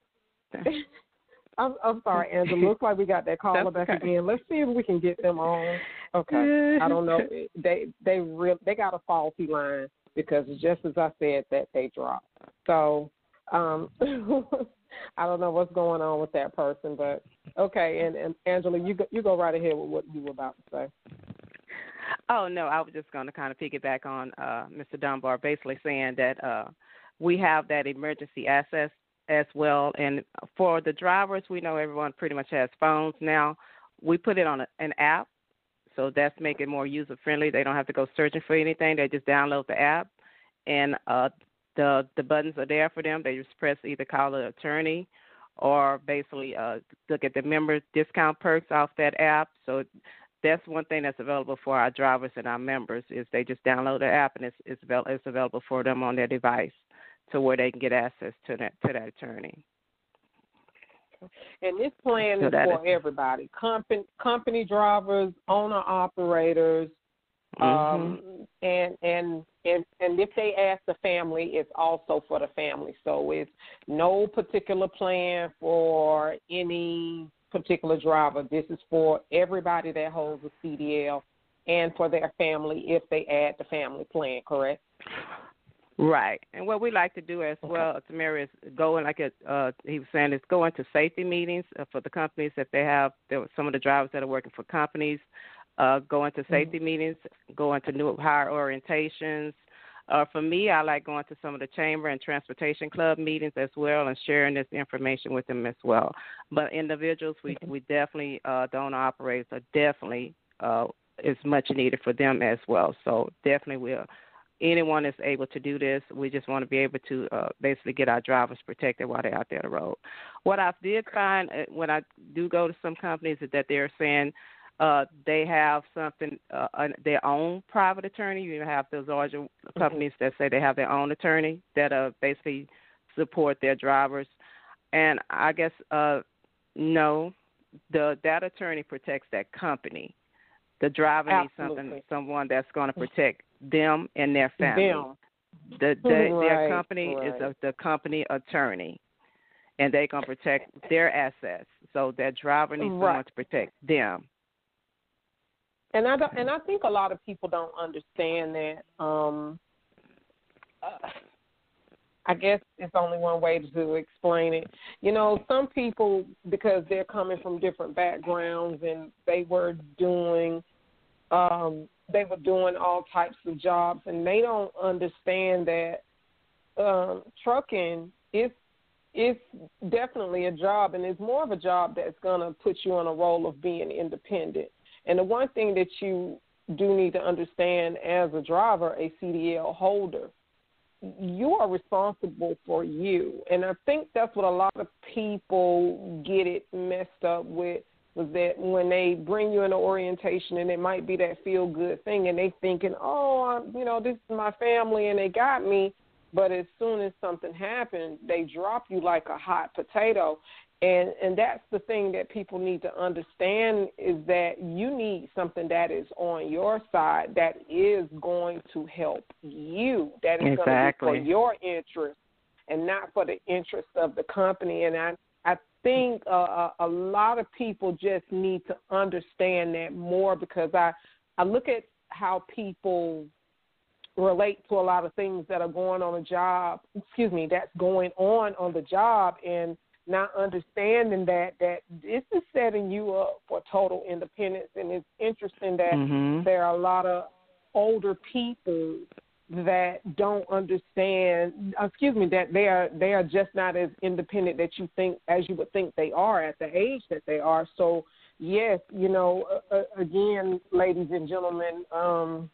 I'm, I'm sorry, Angela. Looks like we got that call back okay. again. Let's see if we can get them on. Okay. I don't know. They they real they got a faulty line because just as I said that they dropped. So um I don't know what's going on with that person, but okay. And and Angela, you go, you go right ahead with what you were about to say. Oh no, I was just going to kind of piggyback on uh, Mr. Dunbar, basically saying that uh, we have that emergency access as well, and for the drivers, we know everyone pretty much has phones now. We put it on a, an app, so that's making it more user friendly. They don't have to go searching for anything; they just download the app, and uh, the the buttons are there for them. They just press either call an attorney or basically uh, look at the member discount perks off that app. So that's one thing that's available for our drivers and our members is they just download the app and it's it's, avail- it's available for them on their device to where they can get access to that to that attorney. And this plan So is for everybody: company company drivers, owner operators, Mm-hmm. um, and and and and if they ask the family, it's also for the family. So it's no particular plan for any particular driver. This is for everybody that holds a CDL and for their family if they add the family plan. Correct? Right. And what we like to do as well, Tamara, is go in like a, uh, he was saying, is go into safety meetings uh, for the companies that they have there were some of the drivers that are working for companies. Uh, go into safety meetings, go into new hire orientations, Uh, for me, I like going to some of the chamber and transportation club meetings as well and sharing this information with them as well. But individuals, we we definitely uh, don't operate. So definitely uh, is much needed for them as well. So definitely we'll anyone is able to do this. We just want to be able to uh, basically get our drivers protected while they're out there on the road. What I did find uh, when I do go to some companies is that they're saying uh, they have something uh, their own private attorney. You have those larger mm-hmm. companies that say they have their own attorney that uh, basically support their drivers. And I guess uh, no, the that attorney protects that company. The driver Absolutely. needs something, someone that's going to protect them and their family. Them. The, the right, their company right. is a, the company attorney, and they can protect their assets. So that driver needs right. someone to protect them. And I don't, and I think a lot of people don't understand that. Um, uh, I guess it's only one way to explain it. You know, some people because they're coming from different backgrounds and they were doing um they were doing all types of jobs and they don't understand that um trucking is is definitely a job and it's more of a job that's going to put you on a role of being independent. And the one thing that you do need to understand as a driver, a CDL holder, you are responsible for you. And I think that's what a lot of people get it messed up with was that when they bring you in an orientation and it might be that feel good thing and they thinking, oh, I'm, you know, this is my family and they got me. But as soon as something happens, they drop you like a hot potato. And and that's the thing that people need to understand is that you need something that is on your side that is going to help you. That is exactly. going to be for your interest and not for the interest of the company. And I I think uh, a lot of people just need to understand that more because I I look at how people relate to a lot of things that are going on a job. Excuse me, that's going on on the job and not understanding that that this is setting you up for total independence and it's interesting that mm-hmm. there are a lot of older people that don't understand excuse me that they are they are just not as independent that you think as you would think they are at the age that they are so yes you know uh, again ladies and gentlemen um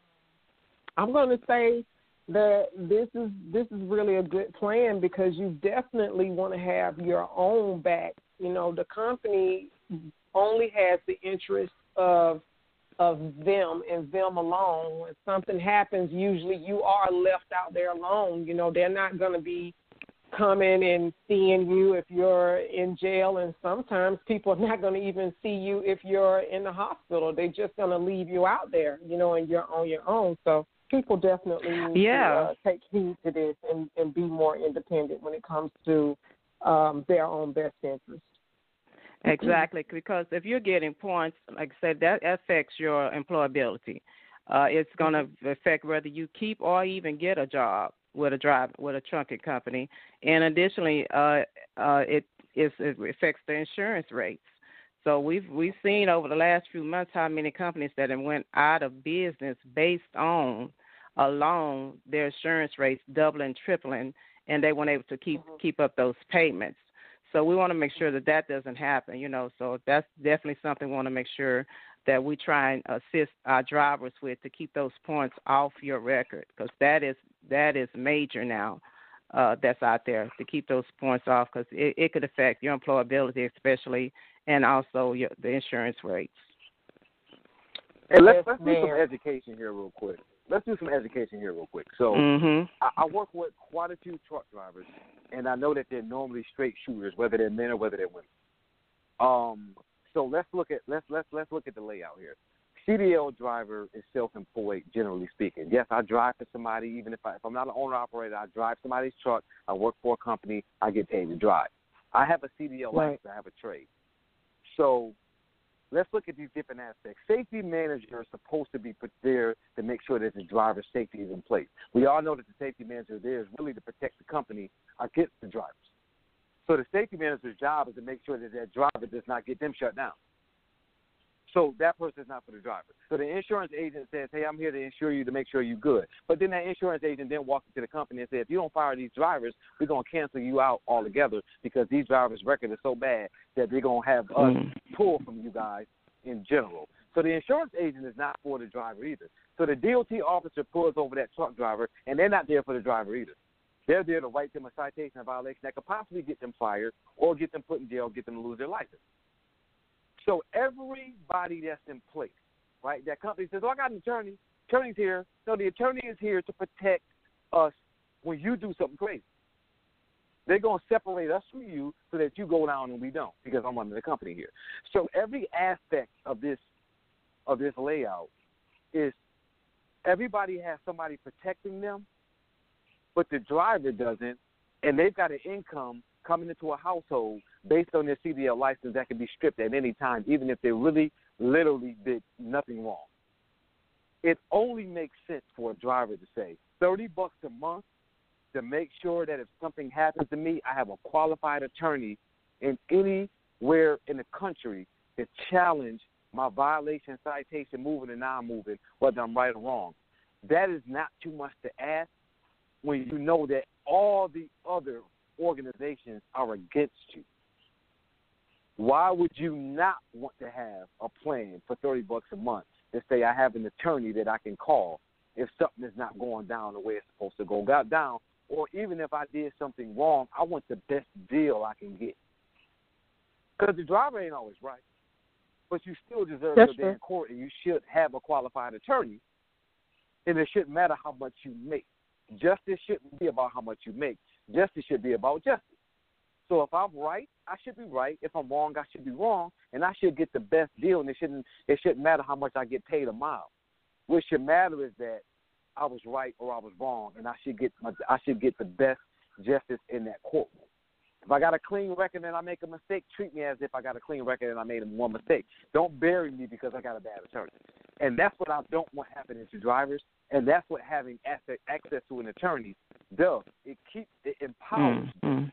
i'm going to say that this is this is really a good plan because you definitely want to have your own back. You know, the company only has the interest of of them and them alone. When something happens, usually you are left out there alone. You know, they're not going to be coming and seeing you if you're in jail and sometimes people are not going to even see you if you're in the hospital they're just going to leave you out there you know and you're on your own so people definitely need yeah. to uh, take heed to this and, and be more independent when it comes to um, their own best interest. Exactly, because if you're getting points, like I said, that affects your employability. Uh, it's going to mm-hmm. affect whether you keep or even get a job with a drive with a trunking company. And additionally, uh, uh, it, it affects the insurance rates. So we've we've seen over the last few months how many companies that have went out of business based on alone their insurance rates doubling, tripling, and they weren't able to keep mm-hmm. keep up those payments. So we want to make sure that that doesn't happen, you know. So that's definitely something we want to make sure that we try and assist our drivers with to keep those points off your record because that is that is major now. Uh, that's out there to keep those points off because it, it could affect your employability, especially, and also your, the insurance rates. Hey, let's, let's do some education here real quick let's do some education here real quick. So mm-hmm. I, I work with quite a few truck drivers, and I know that they're normally straight shooters, whether they're men or whether they're women. Um, so let's look at let's let's let's look at the layout here. CDL driver is self-employed, generally speaking. Yes, I drive for somebody, even if I if I'm not an owner operator, I drive somebody's truck. I work for a company. I get paid to drive. I have a CDL right. license. I have a trade. So let's look at these different aspects. Safety manager is supposed to be put there to make sure that the driver's safety is in place. We all know that the safety manager there is really to protect the company against the drivers. So the safety manager's job is to make sure that that driver does not get them shut down. So that person is not for the driver. So the insurance agent says, "Hey, I'm here to insure you to make sure you're good." But then that insurance agent then walks into the company and says, "If you don't fire these drivers, we're gonna cancel you out altogether because these drivers' record is so bad that they're gonna have us Mm. pull from you guys in general." So the insurance agent is not for the driver either. So the DOT officer pulls over that truck driver, and they're not there for the driver either. They're there to write them a citation, a violation that could possibly get them fired or get them put in jail, get them to lose their license. So everybody that's in place, right? That company says, "Oh, I got an attorney. Attorney's here." No, the attorney is here to protect us when you do something crazy. They're gonna separate us from you so that you go down and we don't, because I'm under the company here. So every aspect of this of this layout is everybody has somebody protecting them, but the driver doesn't, and they've got an income coming into a household based on their CDL license that can be stripped at any time, even if they really, literally did nothing wrong. It only makes sense for a driver to say thirty bucks a month to make sure that if something happens to me, I have a qualified attorney in anywhere in the country to challenge my violation, citation, moving and non-moving, whether I'm right or wrong. That is not too much to ask when you know that all the other organizations are against you. Why would you not want to have a plan for thirty bucks a month to say I have an attorney that I can call if something is not going down the way it's supposed to go got down, or even if I did something wrong, I want the best deal I can get. Because the driver ain't always right, but you still deserve That's your day in court, and you should have a qualified attorney. And it shouldn't matter how much you make. Justice shouldn't be about how much you make. Justice should be about justice. So if I'm right, I should be right. If I'm wrong, I should be wrong, and I should get the best deal. And it shouldn't it shouldn't matter how much I get paid a mile. What should matter is that I was right or I was wrong, and I should get my, I should get the best justice in that courtroom. If I got a clean record and I make a mistake, treat me as if I got a clean record and I made one mistake. Don't bury me because I got a bad attorney. And that's what I don't want happening to drivers, and that's what having access, to an attorney does. It keeps it empowers Mm, mm.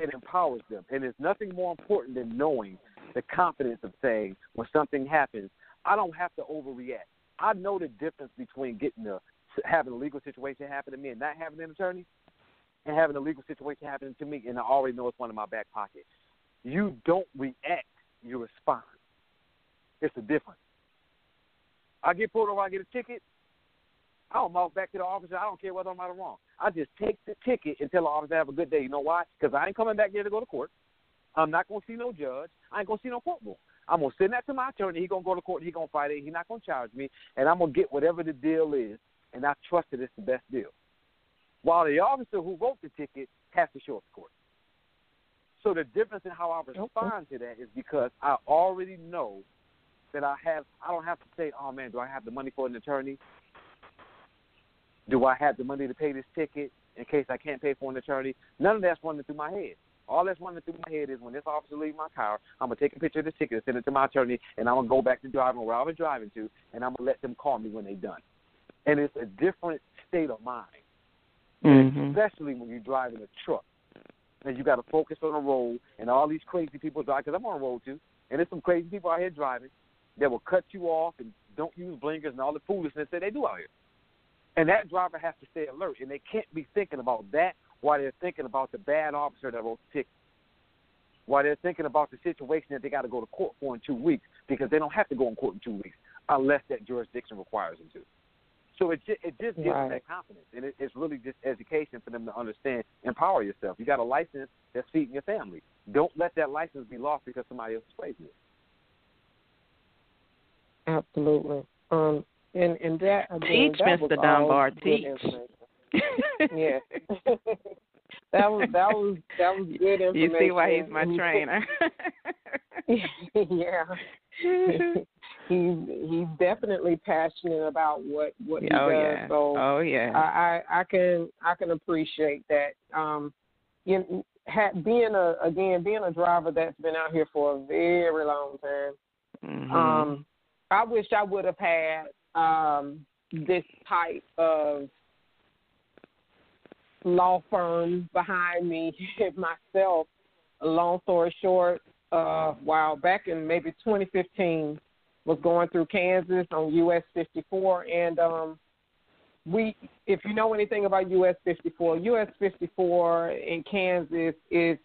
It empowers them. And there's nothing more important than knowing the confidence of saying when something happens, I don't have to overreact. I know the difference between getting a having a legal situation happen to me and not having an attorney, and having a legal situation happen to me and I already know it's one in my back pocket. You don't react, you respond. It's a difference. I get pulled over, I get a ticket. I don't walk back to the officer. I don't care whether I'm right or wrong. I just take the ticket and tell the officer have a good day. You know why? Because I ain't coming back there to go to court. I'm not gonna see no judge. I ain't gonna see no courtroom. I'm gonna send that to my attorney. He gonna go to court. He gonna fight it. He not gonna charge me, and I'm gonna get whatever the deal is. And I trust that it's the best deal. While the officer who wrote the ticket has to show up to court. So the difference in how I respond to that is because I already know that I have. I don't have to say, "Oh man, do I have the money for an attorney? Do I have the money to pay this ticket in case I can't pay for an attorney?" None of that's running through my head. All that's running through my head is when this officer leaves my car, I'm gonna take a picture of the ticket send it to my attorney, and I'm gonna go back to driving where I was driving to, and I'm gonna let them call me when they're done. And it's a different state of mind, Mhm. especially when you're driving a truck, and you got to focus on the road, and all these crazy people drive. Because I'm on the road too, and there's some crazy people out here driving that will cut you off and don't use blinkers and all the foolishness that they do out here. And that driver has to stay alert, and they can't be thinking about that while they're thinking about the bad officer that wrote the ticket. While they're thinking about the situation that they got to go to court for in two weeks, because they don't have to go in court in two weeks unless that jurisdiction requires them to. So it just, it just gives them that confidence, and it, it's really just education for them to understand. Empower yourself. You got a license that's feeding your family. Don't let that license be lost because somebody else is crazy. Absolutely. Um, and and that again, Teach, that Mr. Dunbar, teach. Yeah. that was that was that was good information. You see why he's my trainer. yeah. he's he's definitely passionate about what what he oh does. yeah. So oh yeah. I, I I can I can appreciate that. Um, you ha, being a again being a driver that's been out here for a very long time. Mhm. Um, I wish I would have had um, this type of law firm behind me myself. Long story short, uh, while back in maybe 2015, was going through Kansas on US 54, and um, we, if you know anything about US 54, US 54 in Kansas is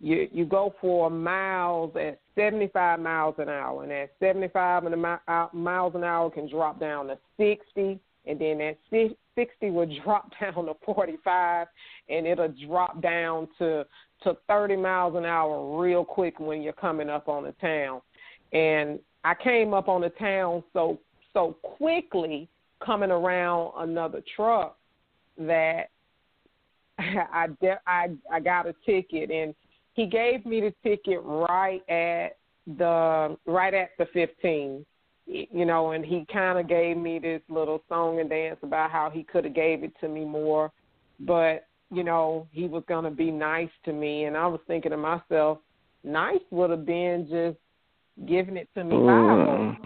you you go for miles at 75 miles an hour, and at 75 and a uh, miles an hour can drop down to 60, and then at 60 will drop down to 45, and it'll drop down to to 30 miles an hour real quick when you're coming up on a town. And I came up on a town so so quickly coming around another truck that I de- I I got a ticket and he gave me the ticket right at the right at the 15 you know and he kind of gave me this little song and dance about how he could have gave it to me more but you know he was going to be nice to me. And i was thinking to myself nice would have been just giving it to me mm.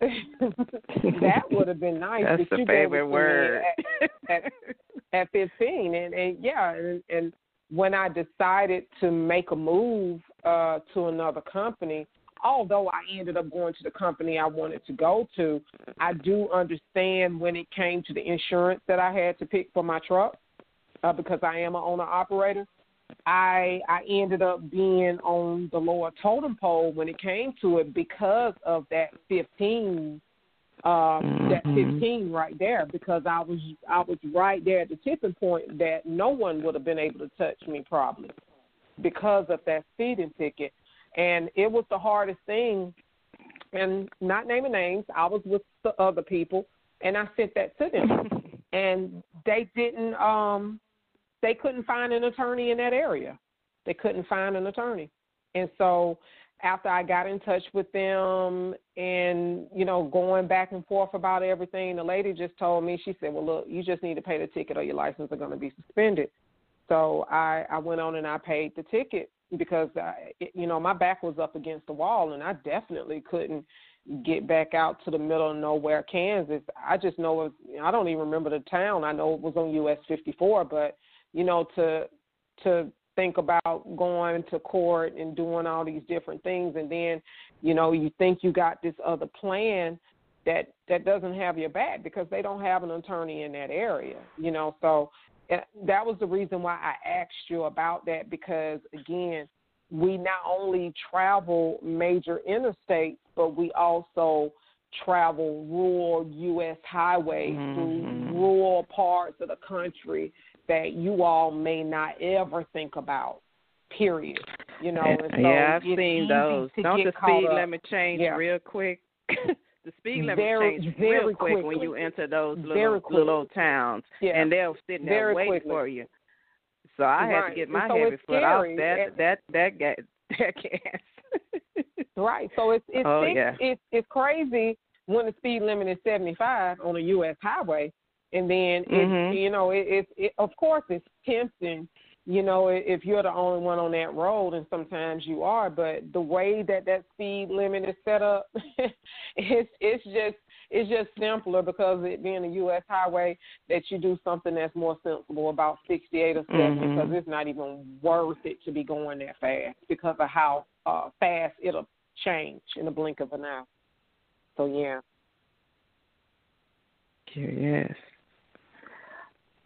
that would have been nice that's the favorite word at, at, at 15 and and yeah and, and when I decided to make a move uh, to another company, although I ended up going to the company I wanted to go to, I do understand when it came to the insurance that I had to pick for my truck uh, because I am an owner operator. I I ended up being on the lower totem pole when it came to it because of that 15 um, mm-hmm. that 15 right there because I was I was right there at the tipping point that no one would have been able to touch me probably because of that speeding ticket, and it was the hardest thing. And not naming names, I was with the other people, and I sent that to them, and they didn't um they couldn't find an attorney in that area. They couldn't find an attorney, and so after I got in touch with them and, you know, going back and forth about everything, the lady just told me, she said, Well, look, you just need to pay the ticket or your license is going to be suspended. So I, I went on and I paid the ticket because, I, it, you know, my back was up against the wall and I definitely couldn't get back out to the middle of nowhere, Kansas. I just know it, I don't even remember the town. I know it was on US 54, but, you know, to, to think about going to court and doing all these different things and then you know you think you got this other plan that that doesn't have your back because they don't have an attorney in that area you know so eh, that was the reason why I asked you about that because again we not only travel major interstates but we also travel rural US highways mm-hmm. through rural parts of the country that you all may not ever think about. Period. You know, and so yeah, I've seen those. Don't the speed limit change yeah. real quick? the speed limit very, change very real quick when you enter those little little towns, yeah. and they'll sit there very waiting quickly. for you. So I had to get my so heavy foot off that that that gas that gas. right. So it's it's oh, six, yeah. it's it's crazy when the speed limit is seventy five on a US highway and then mm-hmm. it, you know it, it, it of course it's tempting you know if you're the only one on that road and sometimes you are but the way that that speed limit is set up it's it's just it's just simpler because it being a US highway that you do something that's more sensible about 68 or 70 mm-hmm. because it's not even worth it to be going that fast because of how uh fast it'll change in the blink of an eye so yeah yes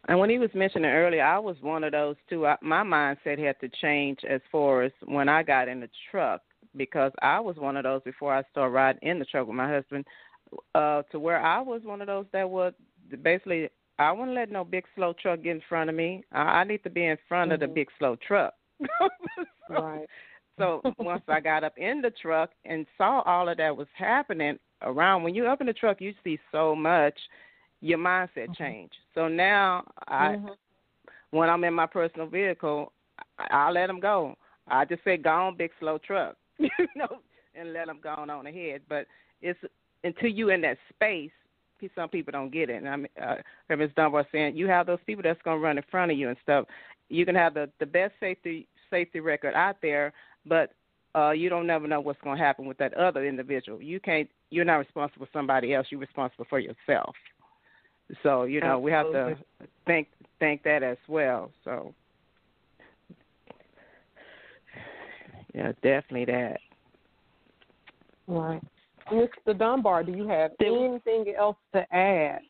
and when he was mentioning earlier, I was one of those too. I, my mindset had to change as far as when I got in the truck because I was one of those before I started riding in the truck with my husband. Uh, to where I was one of those that would basically I wouldn't let no big slow truck get in front of me. I, I need to be in front mm-hmm. of the big slow truck. so, right. so once I got up in the truck and saw all of that was happening around, when you're up in the truck, you see so much your mindset mm-hmm. change. So now I mm-hmm. when I'm in my personal vehicle, I, I let them go. I just say go on big slow truck, you know, and let them go on ahead. But it's until you in that space. Some people don't get it. And I mean, uh, Ms. Dunbar saying you have those people that's going to run in front of you and stuff. You can have the the best safety safety record out there, but uh, you don't never know what's going to happen with that other individual. You can't. You're not responsible for somebody else. You're responsible for yourself. So you know we have to thank think that as well. So yeah, definitely that. Right. Mr. Dunbar, do you have anything else to add?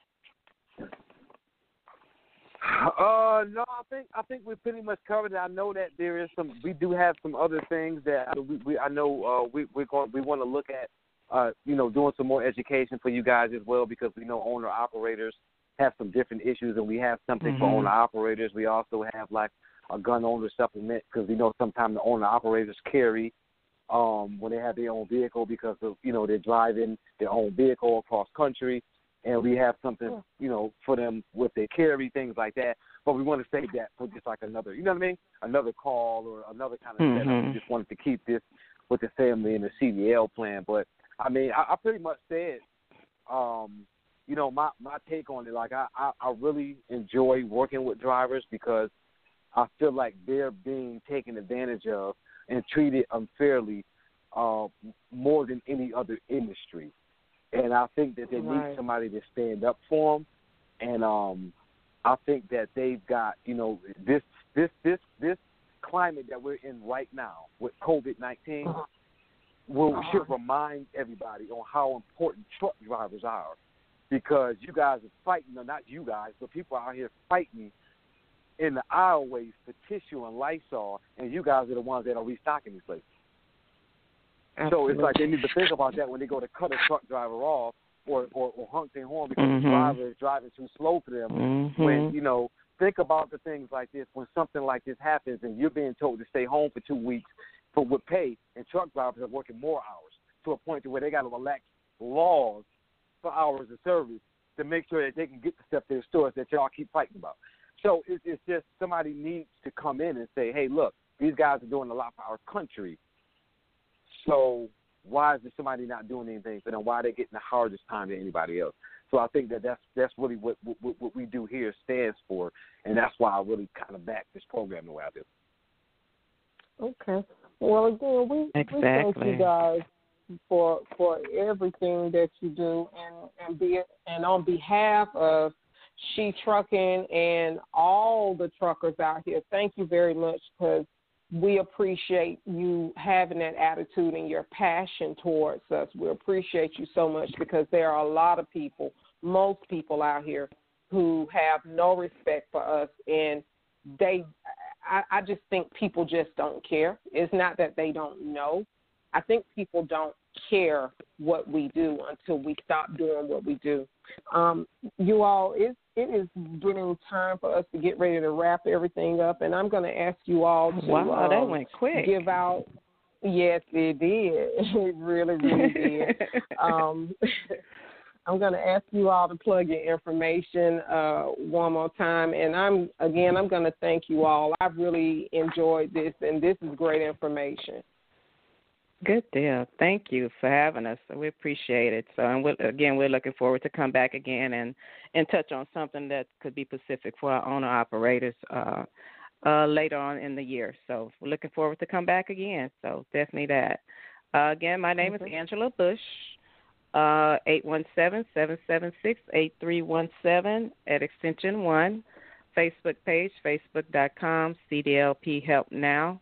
Uh, no, I think I think we pretty much covered it. I know that there is some. We do have some other things that we, we I know uh, we we're going we want to look at. Uh, you know, doing some more education for you guys as well because we know owner operators have some different issues, and we have something Mhm. for owner operators. We also have like a gun owner supplement because we know sometimes the owner operators carry um, when they have their own vehicle because of you know they're driving their own vehicle across country, and we have something you know for them with their carry things like that. But we want to save that for just like another, you know what I mean? Another call or another kind of setup. Mhm. We just wanted to keep this with the family and the CDL plan. But I mean, I, I pretty much said, um, you know, my my take on it. Like I, I I really enjoy working with drivers because I feel like they're being taken advantage of and treated unfairly uh, more than any other industry. And I think that they Right. need somebody to stand up for them. And um, I think that they've got, you know, this this this this climate that we're in right now with COVID 19 will should remind everybody on how important truck drivers are because you guys are fighting, no, not you guys, but people out here fighting in the aisleways for tissue and Lysol, and you guys are the ones that are restocking these places. So it's like they need to think about that when they go to cut a truck driver off or or, or honk their horn because Mhm. the driver is driving too slow for them. Mhm. When you know, think about the things like this when something like this happens and you're being told to stay home for two weeks for with pay, and truck drivers are working more hours to a point to where they got to relax laws for hours of service to make sure that they can get the stuff to the stores that y'all keep fighting about. So it's, it's just somebody needs to come in and say, hey, look, these guys are doing a lot for our country. So why is there somebody not doing anything for them? Why are they getting the hardest time than anybody else? So I think that that's that's really what what, what we do here stands for, and that's why I really kind of back this program the way I do. Okay. Well, again, we, we thank you guys for for everything that you do, and and be and on behalf of She Trucking and all the truckers out here, thank you very much because we appreciate you having that attitude and your passion towards us. We appreciate you so much because there are a lot of people, most people out here, who have no respect for us and they I, I just think people just don't care. It's not that they don't know. I think people don't care what we do until we stop doing what we do. Um, you all, it, it is getting time for us to get ready to wrap everything up, and I'm going to ask you all to Wow, um, that went quick. give out. Yes, it did. It really, really did. um, I'm going to ask you all to plug your information uh, one more time, and I'm again I'm going to thank you all. I've really enjoyed this, and this is great information. Good deal. Thank you for having us. We appreciate it. So, and we're, again, we're looking forward to come back again and and touch on something that could be specific for our owner operators uh, uh, later on in the year. So, we're looking forward to come back again. So, definitely that. Uh, again, my name is Angela Bush. Uh, eight one seven seven seven six eight three one seven at extension one. Facebook page, facebook.com, CDLP Help Now.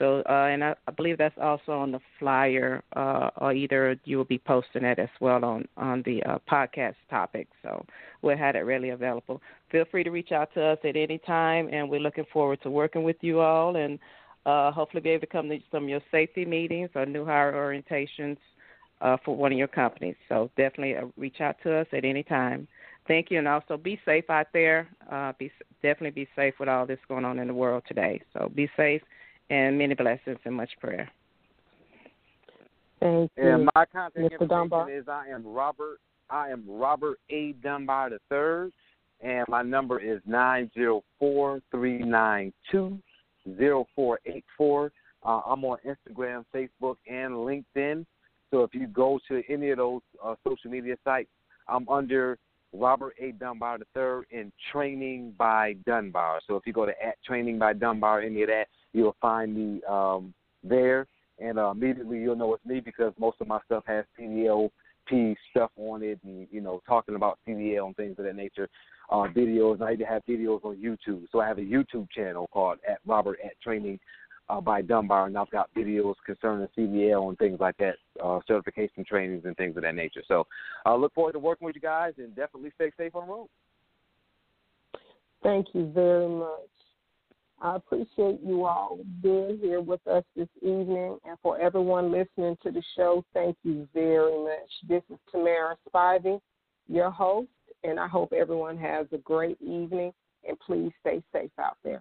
So, uh, and I, I believe that's also on the flyer, uh, or either you will be posting it as well on on the uh, podcast topic. So we'll have it readily available. Feel free to reach out to us at any time, and we're looking forward to working with you all, and uh, hopefully be able to come to some of your safety meetings or new hire orientations uh, for one of your companies. So definitely uh, reach out to us at any time. Thank you, and also be safe out there. Be definitely be safe with all this going on in the world today. So be safe and many blessings and much prayer. Thank you. And my contact Mr. information Dunbar? is I am Robert. I am Robert A. Dunbar the third, and my number is nine zero four three nine two zero four eight four. Uh, I'm on Instagram, Facebook, and LinkedIn. So if you go to any of those uh, social media sites, I'm under Robert A. Dunbar III third in Training by Dunbar. So if you go to at Training by Dunbar, any of that, you'll find me um, there and uh, immediately you'll know it's me because most of my stuff has CDLP stuff on it, and you know, talking about CDL and things of that nature. Uh, videos, and I even have videos on YouTube. So I have a YouTube channel called at Robert at Training uh, by Dunbar, and I've got videos concerning CDL and things like that uh, certification trainings and things of that nature. So I look forward to working with you guys and definitely stay safe on the road. Thank you very much. I appreciate you all being here with us this evening. And for everyone listening to the show, thank you very much. This is Tamara Spivey, your host, and I hope everyone has a great evening. And please stay safe out there.